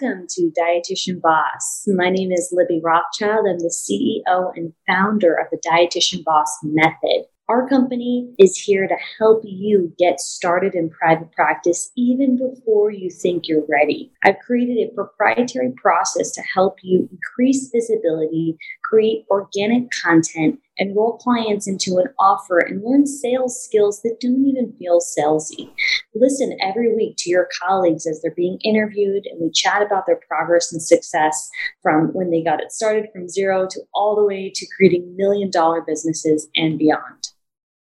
Welcome to Dietitian Boss. My name is Libby Rothschild. I'm the CEO and founder of the Dietitian Boss Method. Our company is here to help you get started in private practice even before you think you're ready. I've created a proprietary process to help you increase visibility, create organic content, enroll clients into an offer, and learn sales skills that don't even feel salesy. Listen every week to your colleagues as they're being interviewed, and we chat about their progress and success from when they got it started from zero to all the way to creating million dollar businesses and beyond.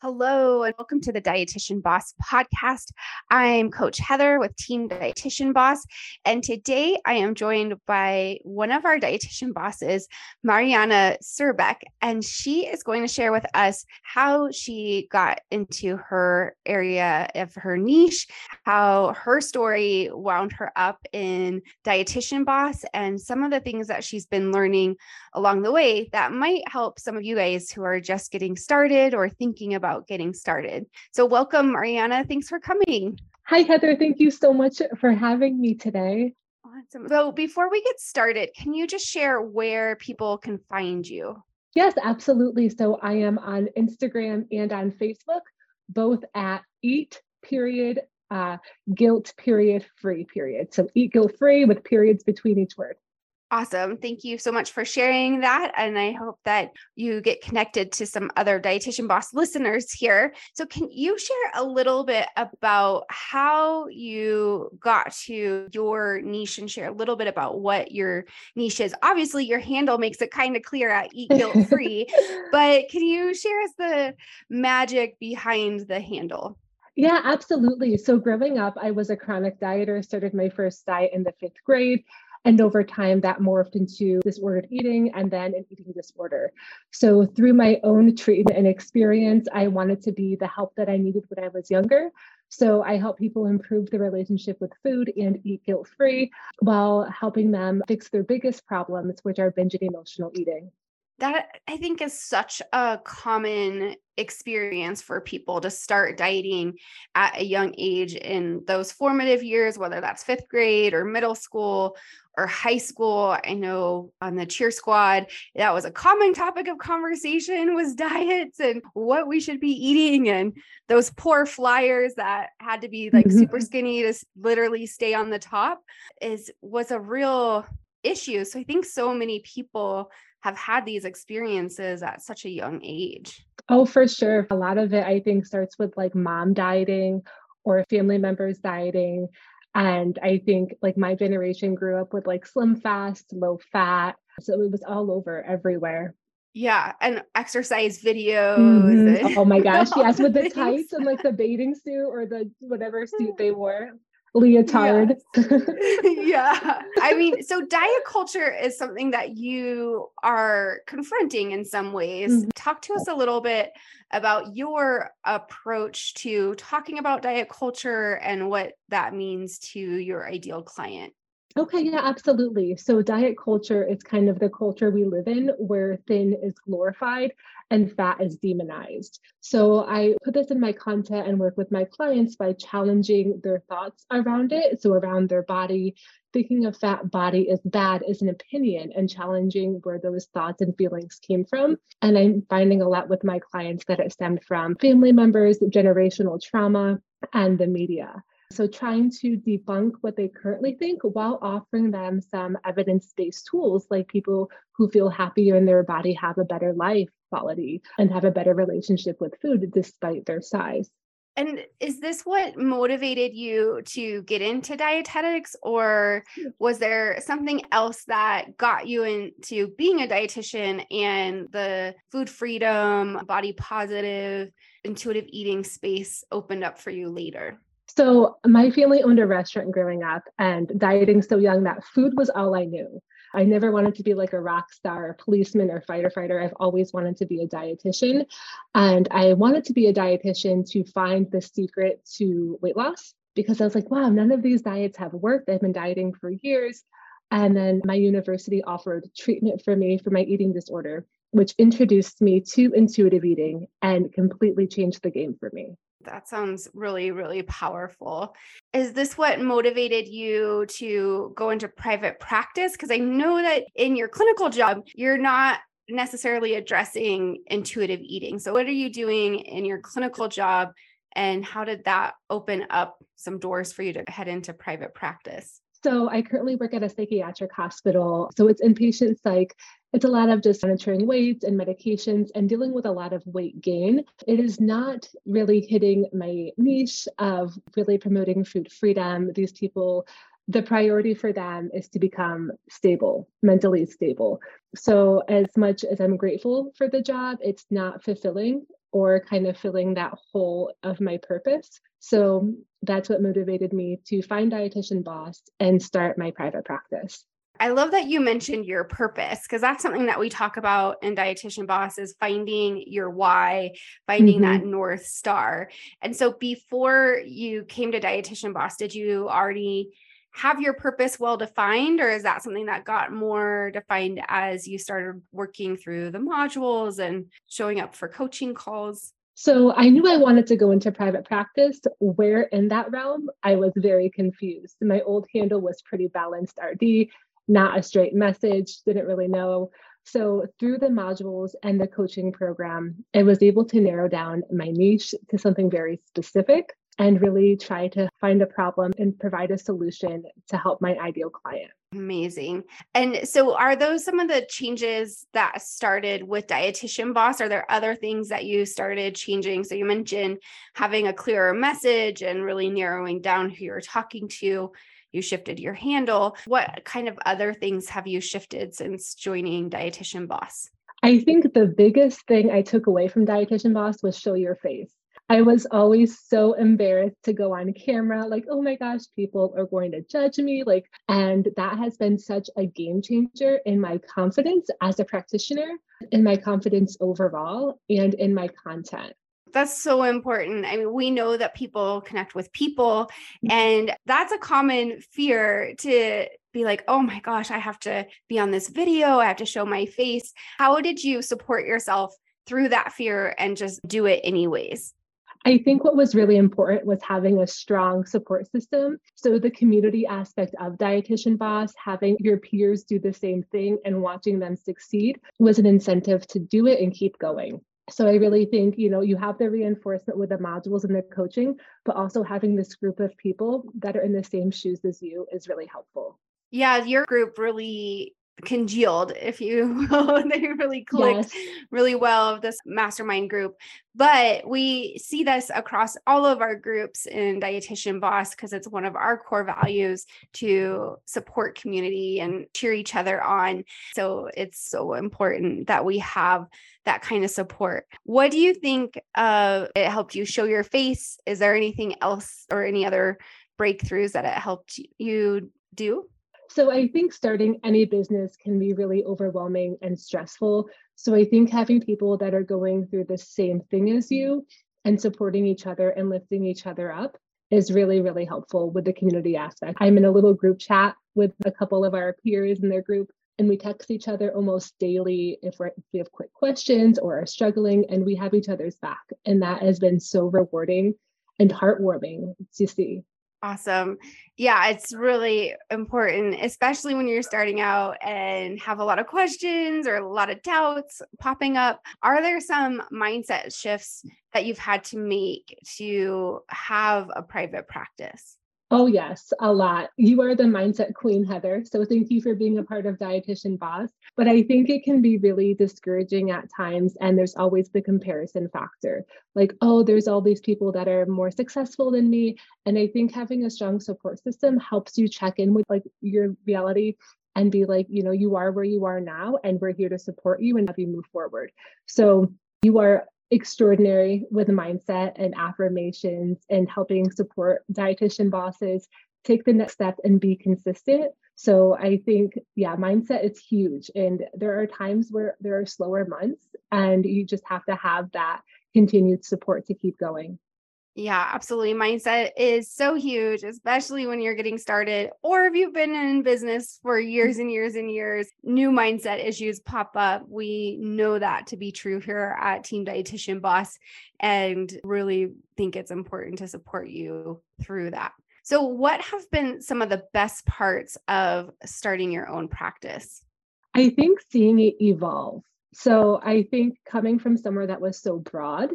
Hello, and welcome to the Dietitian Boss podcast. I'm Coach Heather with Team Dietitian Boss, and today I am joined by one of our dietitian bosses, Mariana Serback, and she is going to share with us how she got into her area of her niche, how her story wound her up in Dietitian Boss, and some of the things that she's been learning along the way that might help some of you guys who are just getting started or thinking about about getting started. So, welcome, Mariana. Thanks for coming. Hi, Heather. Thank you so much for having me today. Awesome. So, before we get started, can you just share where people can find you? Yes, absolutely. So, I am on Instagram and on Facebook, both at eat period uh, guilt period free period. So, eat guilt free with periods between each word. Awesome. Thank you so much for sharing that. And I hope that you get connected to some other Dietitian Boss listeners here. So, can you share a little bit about how you got to your niche and share a little bit about what your niche is? Obviously, your handle makes it kind of clear at Eat Guilt Free, but can you share us the magic behind the handle? Yeah, absolutely. So, growing up, I was a chronic dieter, started my first diet in the fifth grade and over time, that morphed into disordered eating and then an eating disorder. So, through my own treatment and experience, I wanted to be the help that I needed when I was younger. So, I help people improve their relationship with food and eat guilt free while helping them fix their biggest problems, which are binge and emotional eating that I think is such a common experience for people to start dieting at a young age in those formative years, whether that's fifth grade or middle school or high school. I know on the cheer squad, that was a common topic of conversation was diets and what we should be eating and those poor flyers that had to be like mm-hmm. super skinny to literally stay on the top is was a real issue. So I think so many people have had these experiences at such a young age. Oh, for sure. A lot of it, I think, starts with like mom dieting or family members dieting. And I think like my generation grew up with like slim fast, low fat. So it was all over everywhere. Yeah, and exercise videos. Mm-hmm. And oh my gosh, yes, with the tights and like the bathing suit or the whatever suit they wore leotard. yeah. I mean, so diet culture is something that you are confronting in some ways. Mm-hmm. Talk to us a little bit about your approach to talking about diet culture and what that means to your ideal client. Okay, yeah, absolutely. So, diet culture is kind of the culture we live in where thin is glorified and fat is demonized. So, I put this in my content and work with my clients by challenging their thoughts around it. So, around their body, thinking a fat body is bad is an opinion and challenging where those thoughts and feelings came from. And I'm finding a lot with my clients that it stemmed from family members, generational trauma, and the media. So, trying to debunk what they currently think while offering them some evidence based tools like people who feel happier in their body have a better life quality and have a better relationship with food despite their size. And is this what motivated you to get into dietetics, or hmm. was there something else that got you into being a dietitian and the food freedom, body positive, intuitive eating space opened up for you later? So, my family owned a restaurant growing up, and dieting so young that food was all I knew. I never wanted to be like a rock star, policeman, or fighter fighter. I've always wanted to be a dietitian. And I wanted to be a dietitian to find the secret to weight loss because I was like, wow, none of these diets have worked. I've been dieting for years. And then my university offered treatment for me for my eating disorder, which introduced me to intuitive eating and completely changed the game for me. That sounds really, really powerful. Is this what motivated you to go into private practice? Because I know that in your clinical job, you're not necessarily addressing intuitive eating. So, what are you doing in your clinical job? And how did that open up some doors for you to head into private practice? So, I currently work at a psychiatric hospital. So, it's inpatient psych. It's a lot of just monitoring weights and medications and dealing with a lot of weight gain. It is not really hitting my niche of really promoting food freedom. These people the priority for them is to become stable, mentally stable. So, as much as I'm grateful for the job, it's not fulfilling or kind of filling that hole of my purpose. So, that's what motivated me to find Dietitian Boss and start my private practice. I love that you mentioned your purpose because that's something that we talk about in Dietitian Boss is finding your why, finding mm-hmm. that North Star. And so before you came to Dietitian Boss, did you already have your purpose well defined or is that something that got more defined as you started working through the modules and showing up for coaching calls so I knew I wanted to go into private practice. Where in that realm, I was very confused. My old handle was pretty balanced RD, not a straight message, didn't really know. So through the modules and the coaching program, I was able to narrow down my niche to something very specific and really try to find a problem and provide a solution to help my ideal client. Amazing. And so, are those some of the changes that started with Dietitian Boss? Are there other things that you started changing? So, you mentioned having a clearer message and really narrowing down who you're talking to. You shifted your handle. What kind of other things have you shifted since joining Dietitian Boss? I think the biggest thing I took away from Dietitian Boss was show your face. I was always so embarrassed to go on camera, like, oh my gosh, people are going to judge me. Like, and that has been such a game changer in my confidence as a practitioner, in my confidence overall, and in my content. That's so important. I mean, we know that people connect with people, mm-hmm. and that's a common fear to be like, oh my gosh, I have to be on this video, I have to show my face. How did you support yourself through that fear and just do it anyways? I think what was really important was having a strong support system. So, the community aspect of Dietitian Boss, having your peers do the same thing and watching them succeed was an incentive to do it and keep going. So, I really think, you know, you have the reinforcement with the modules and the coaching, but also having this group of people that are in the same shoes as you is really helpful. Yeah, your group really congealed, if you will. they really clicked yes. really well of this mastermind group. But we see this across all of our groups in Dietitian Boss because it's one of our core values to support community and cheer each other on. So it's so important that we have that kind of support. What do you think uh, it helped you show your face? Is there anything else or any other breakthroughs that it helped you do? So I think starting any business can be really overwhelming and stressful. So I think having people that are going through the same thing as you and supporting each other and lifting each other up is really, really helpful with the community aspect. I'm in a little group chat with a couple of our peers in their group, and we text each other almost daily if, if we have quick questions or are struggling, and we have each other's back. And that has been so rewarding and heartwarming to see. Awesome. Yeah, it's really important, especially when you're starting out and have a lot of questions or a lot of doubts popping up. Are there some mindset shifts that you've had to make to have a private practice? Oh, yes, a lot. You are the mindset queen, Heather. So thank you for being a part of Dietitian Boss. But I think it can be really discouraging at times. And there's always the comparison factor like, oh, there's all these people that are more successful than me. And I think having a strong support system helps you check in with like your reality and be like, you know, you are where you are now, and we're here to support you and have you move forward. So you are extraordinary with mindset and affirmations and helping support dietitian bosses take the next step and be consistent. So I think, yeah, mindset is huge. And there are times where there are slower months and you just have to have that continued support to keep going. Yeah, absolutely. Mindset is so huge, especially when you're getting started, or if you've been in business for years and years and years, new mindset issues pop up. We know that to be true here at Team Dietitian Boss, and really think it's important to support you through that. So, what have been some of the best parts of starting your own practice? I think seeing it evolve. So, I think coming from somewhere that was so broad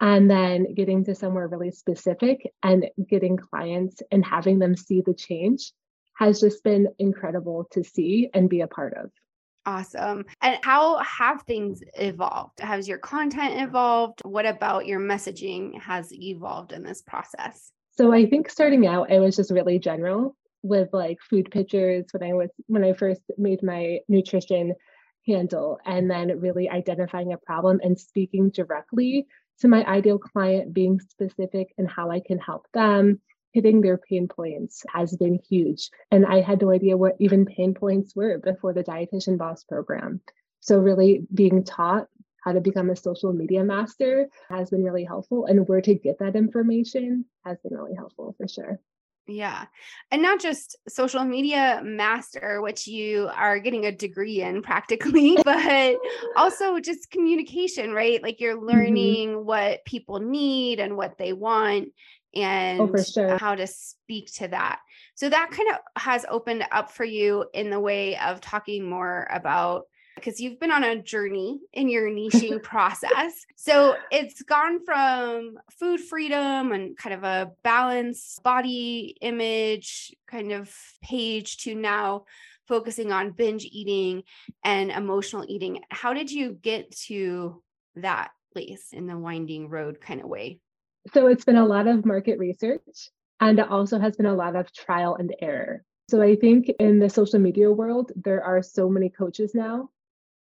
and then getting to somewhere really specific and getting clients and having them see the change has just been incredible to see and be a part of. Awesome. And how have things evolved? Has your content evolved? What about your messaging has evolved in this process? So I think starting out, I was just really general with like food pictures when I was when I first made my nutrition handle and then really identifying a problem and speaking directly to my ideal client, being specific and how I can help them, hitting their pain points has been huge. And I had no idea what even pain points were before the Dietitian Boss program. So, really being taught how to become a social media master has been really helpful, and where to get that information has been really helpful for sure. Yeah. And not just social media master, which you are getting a degree in practically, but also just communication, right? Like you're mm-hmm. learning mm-hmm. what people need and what they want oh, and oh, sure. how to speak to that. So that kind of has opened up for you in the way of talking more about because you've been on a journey in your niching process. So it's gone from food freedom and kind of a balanced body image kind of page to now focusing on binge eating and emotional eating. How did you get to that place in the winding road kind of way? So it's been a lot of market research and it also has been a lot of trial and error. So I think in the social media world, there are so many coaches now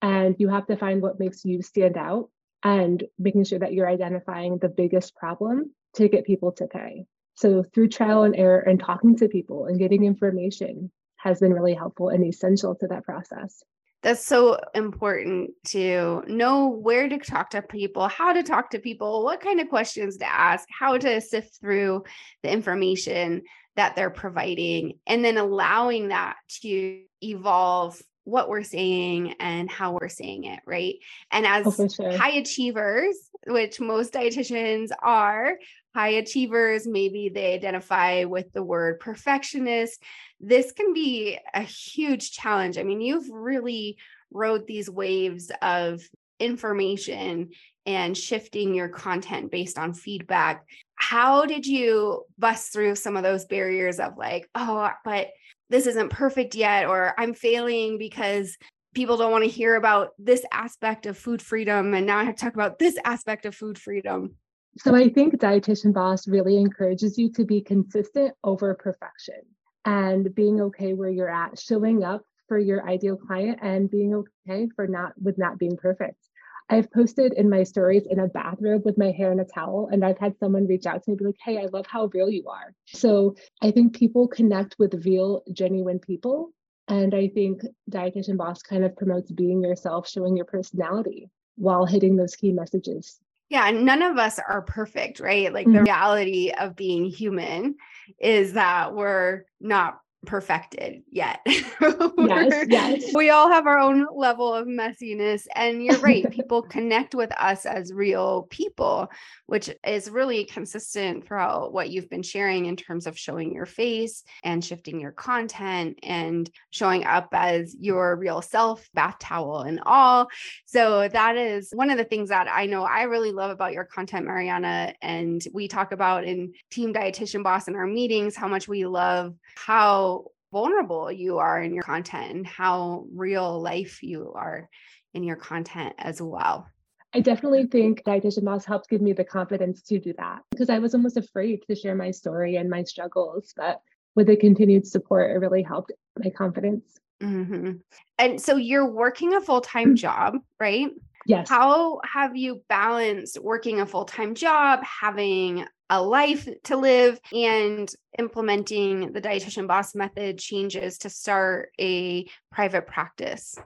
and you have to find what makes you stand out and making sure that you're identifying the biggest problem to get people to pay. So through trial and error and talking to people and getting information has been really helpful and essential to that process. That's so important to know where to talk to people, how to talk to people, what kind of questions to ask, how to sift through the information that they're providing, and then allowing that to evolve what we're saying and how we're saying it, right? And oh, as oh, sure. high achievers, which most dietitians are, high achievers, maybe they identify with the word perfectionist. This can be a huge challenge. I mean, you've really rode these waves of information and shifting your content based on feedback. How did you bust through some of those barriers of like, oh, but this isn't perfect yet, or I'm failing because people don't want to hear about this aspect of food freedom. And now I have to talk about this aspect of food freedom. So I think Dietitian Boss really encourages you to be consistent over perfection and being okay where you're at, showing up for your ideal client and being okay for not with not being perfect. I've posted in my stories in a bathrobe with my hair in a towel, and I've had someone reach out to me be like, Hey, I love how real you are. So I think people connect with real, genuine people. And I think Dietitian Boss kind of promotes being yourself, showing your personality while hitting those key messages. Yeah, none of us are perfect, right? Like mm-hmm. the reality of being human is that we're not perfected yet. yes, yes. We all have our own level of messiness. And you're right, people connect with us as real people, which is really consistent throughout what you've been sharing in terms of showing your face and shifting your content and showing up as your real self, bath towel and all. So that is one of the things that I know I really love about your content, Mariana. And we talk about in Team Dietitian Boss in our meetings how much we love how vulnerable you are in your content and how real life you are in your content as well. I definitely think Dietitian Boss helped give me the confidence to do that because I was almost afraid to share my story and my struggles. But with the continued support, it really helped my confidence. Mm-hmm. And so you're working a full time job, right? Yes. How have you balanced working a full time job, having a life to live and implementing the dietitian boss method changes to start a private practice?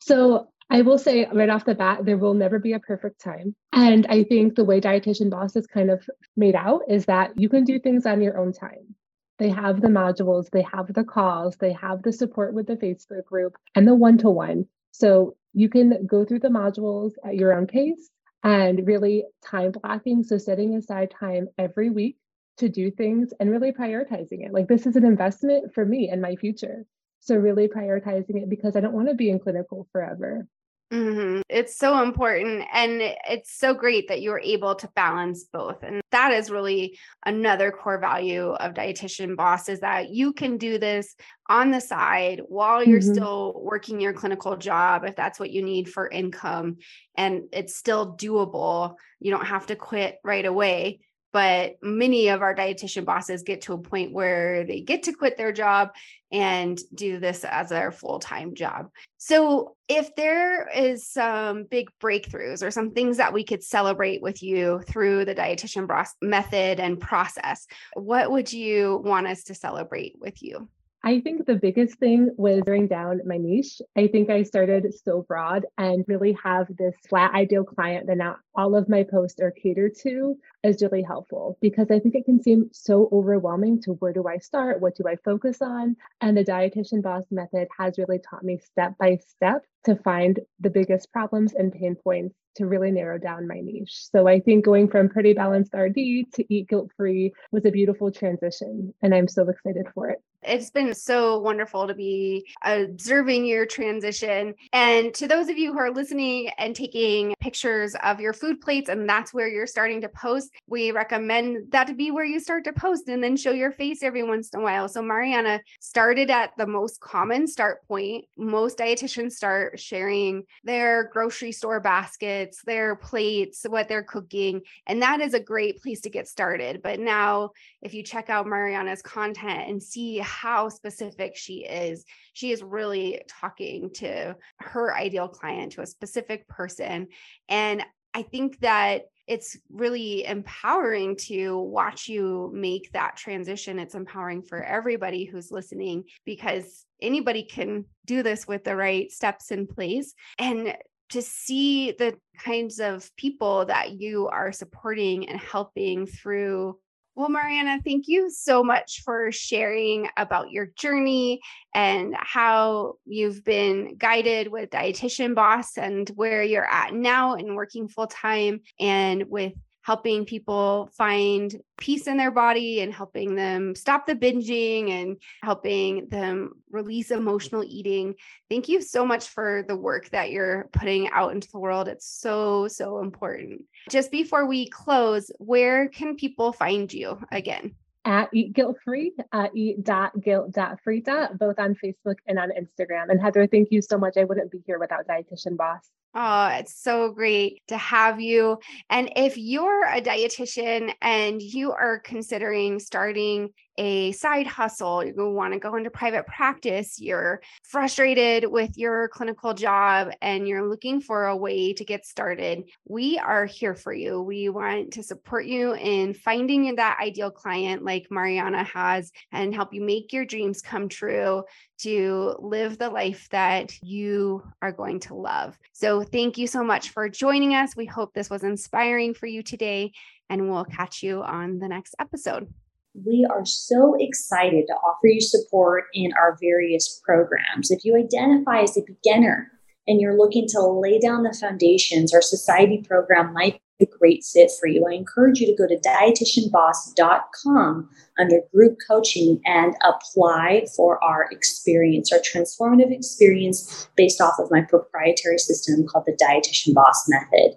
So I will say right off the bat, there will never be a perfect time. And I think the way Dietitian Boss is kind of made out is that you can do things on your own time. They have the modules, they have the calls, they have the support with the Facebook group and the one to one. So you can go through the modules at your own pace and really time blocking. So setting aside time every week to do things and really prioritizing it. Like this is an investment for me and my future. So really prioritizing it because I don't want to be in clinical forever. Mm-hmm. It's so important. And it's so great that you're able to balance both. And that is really another core value of Dietitian Boss is that you can do this on the side while you're mm-hmm. still working your clinical job, if that's what you need for income. And it's still doable. You don't have to quit right away but many of our dietitian bosses get to a point where they get to quit their job and do this as their full-time job. So if there is some big breakthroughs or some things that we could celebrate with you through the dietitian method and process, what would you want us to celebrate with you? I think the biggest thing was narrowing down my niche. I think I started so broad and really have this flat ideal client that now all of my posts are catered to is really helpful because I think it can seem so overwhelming to where do I start? What do I focus on? And the dietitian boss method has really taught me step by step to find the biggest problems and pain points to really narrow down my niche. So I think going from pretty balanced RD to eat guilt free was a beautiful transition, and I'm so excited for it. It's been so wonderful to be observing your transition. And to those of you who are listening and taking pictures of your food plates, and that's where you're starting to post, we recommend that to be where you start to post and then show your face every once in a while. So Mariana started at the most common start point. Most dietitians start sharing their grocery store baskets, their plates, what they're cooking. And that is a great place to get started. But now, if you check out Mariana's content and see how specific she is, she is really talking to her ideal client, to a specific person. And I think that it's really empowering to watch you make that transition. It's empowering for everybody who's listening because anybody can do this with the right steps in place. And to see the kinds of people that you are supporting and helping through well, Mariana, thank you so much for sharing about your journey and how you've been guided with Dietitian Boss and where you're at now and working full time and with helping people find peace in their body and helping them stop the binging and helping them release emotional eating. Thank you so much for the work that you're putting out into the world. It's so, so important. Just before we close, where can people find you again? At Eat Guilt Free, uh, eat.guilt.free, both on Facebook and on Instagram. And Heather, thank you so much. I wouldn't be here without Dietitian Boss. Oh, it's so great to have you. And if you're a dietitian and you are considering starting a side hustle, you want to go into private practice, you're frustrated with your clinical job and you're looking for a way to get started, we are here for you. We want to support you in finding that ideal client like Mariana has and help you make your dreams come true to live the life that you are going to love. So, thank you so much for joining us. We hope this was inspiring for you today, and we'll catch you on the next episode. We are so excited to offer you support in our various programs. If you identify as a beginner and you're looking to lay down the foundations, our society program might great fit for you. I encourage you to go to dietitianboss.com under group coaching and apply for our experience, our transformative experience based off of my proprietary system called the Dietitian Boss Method.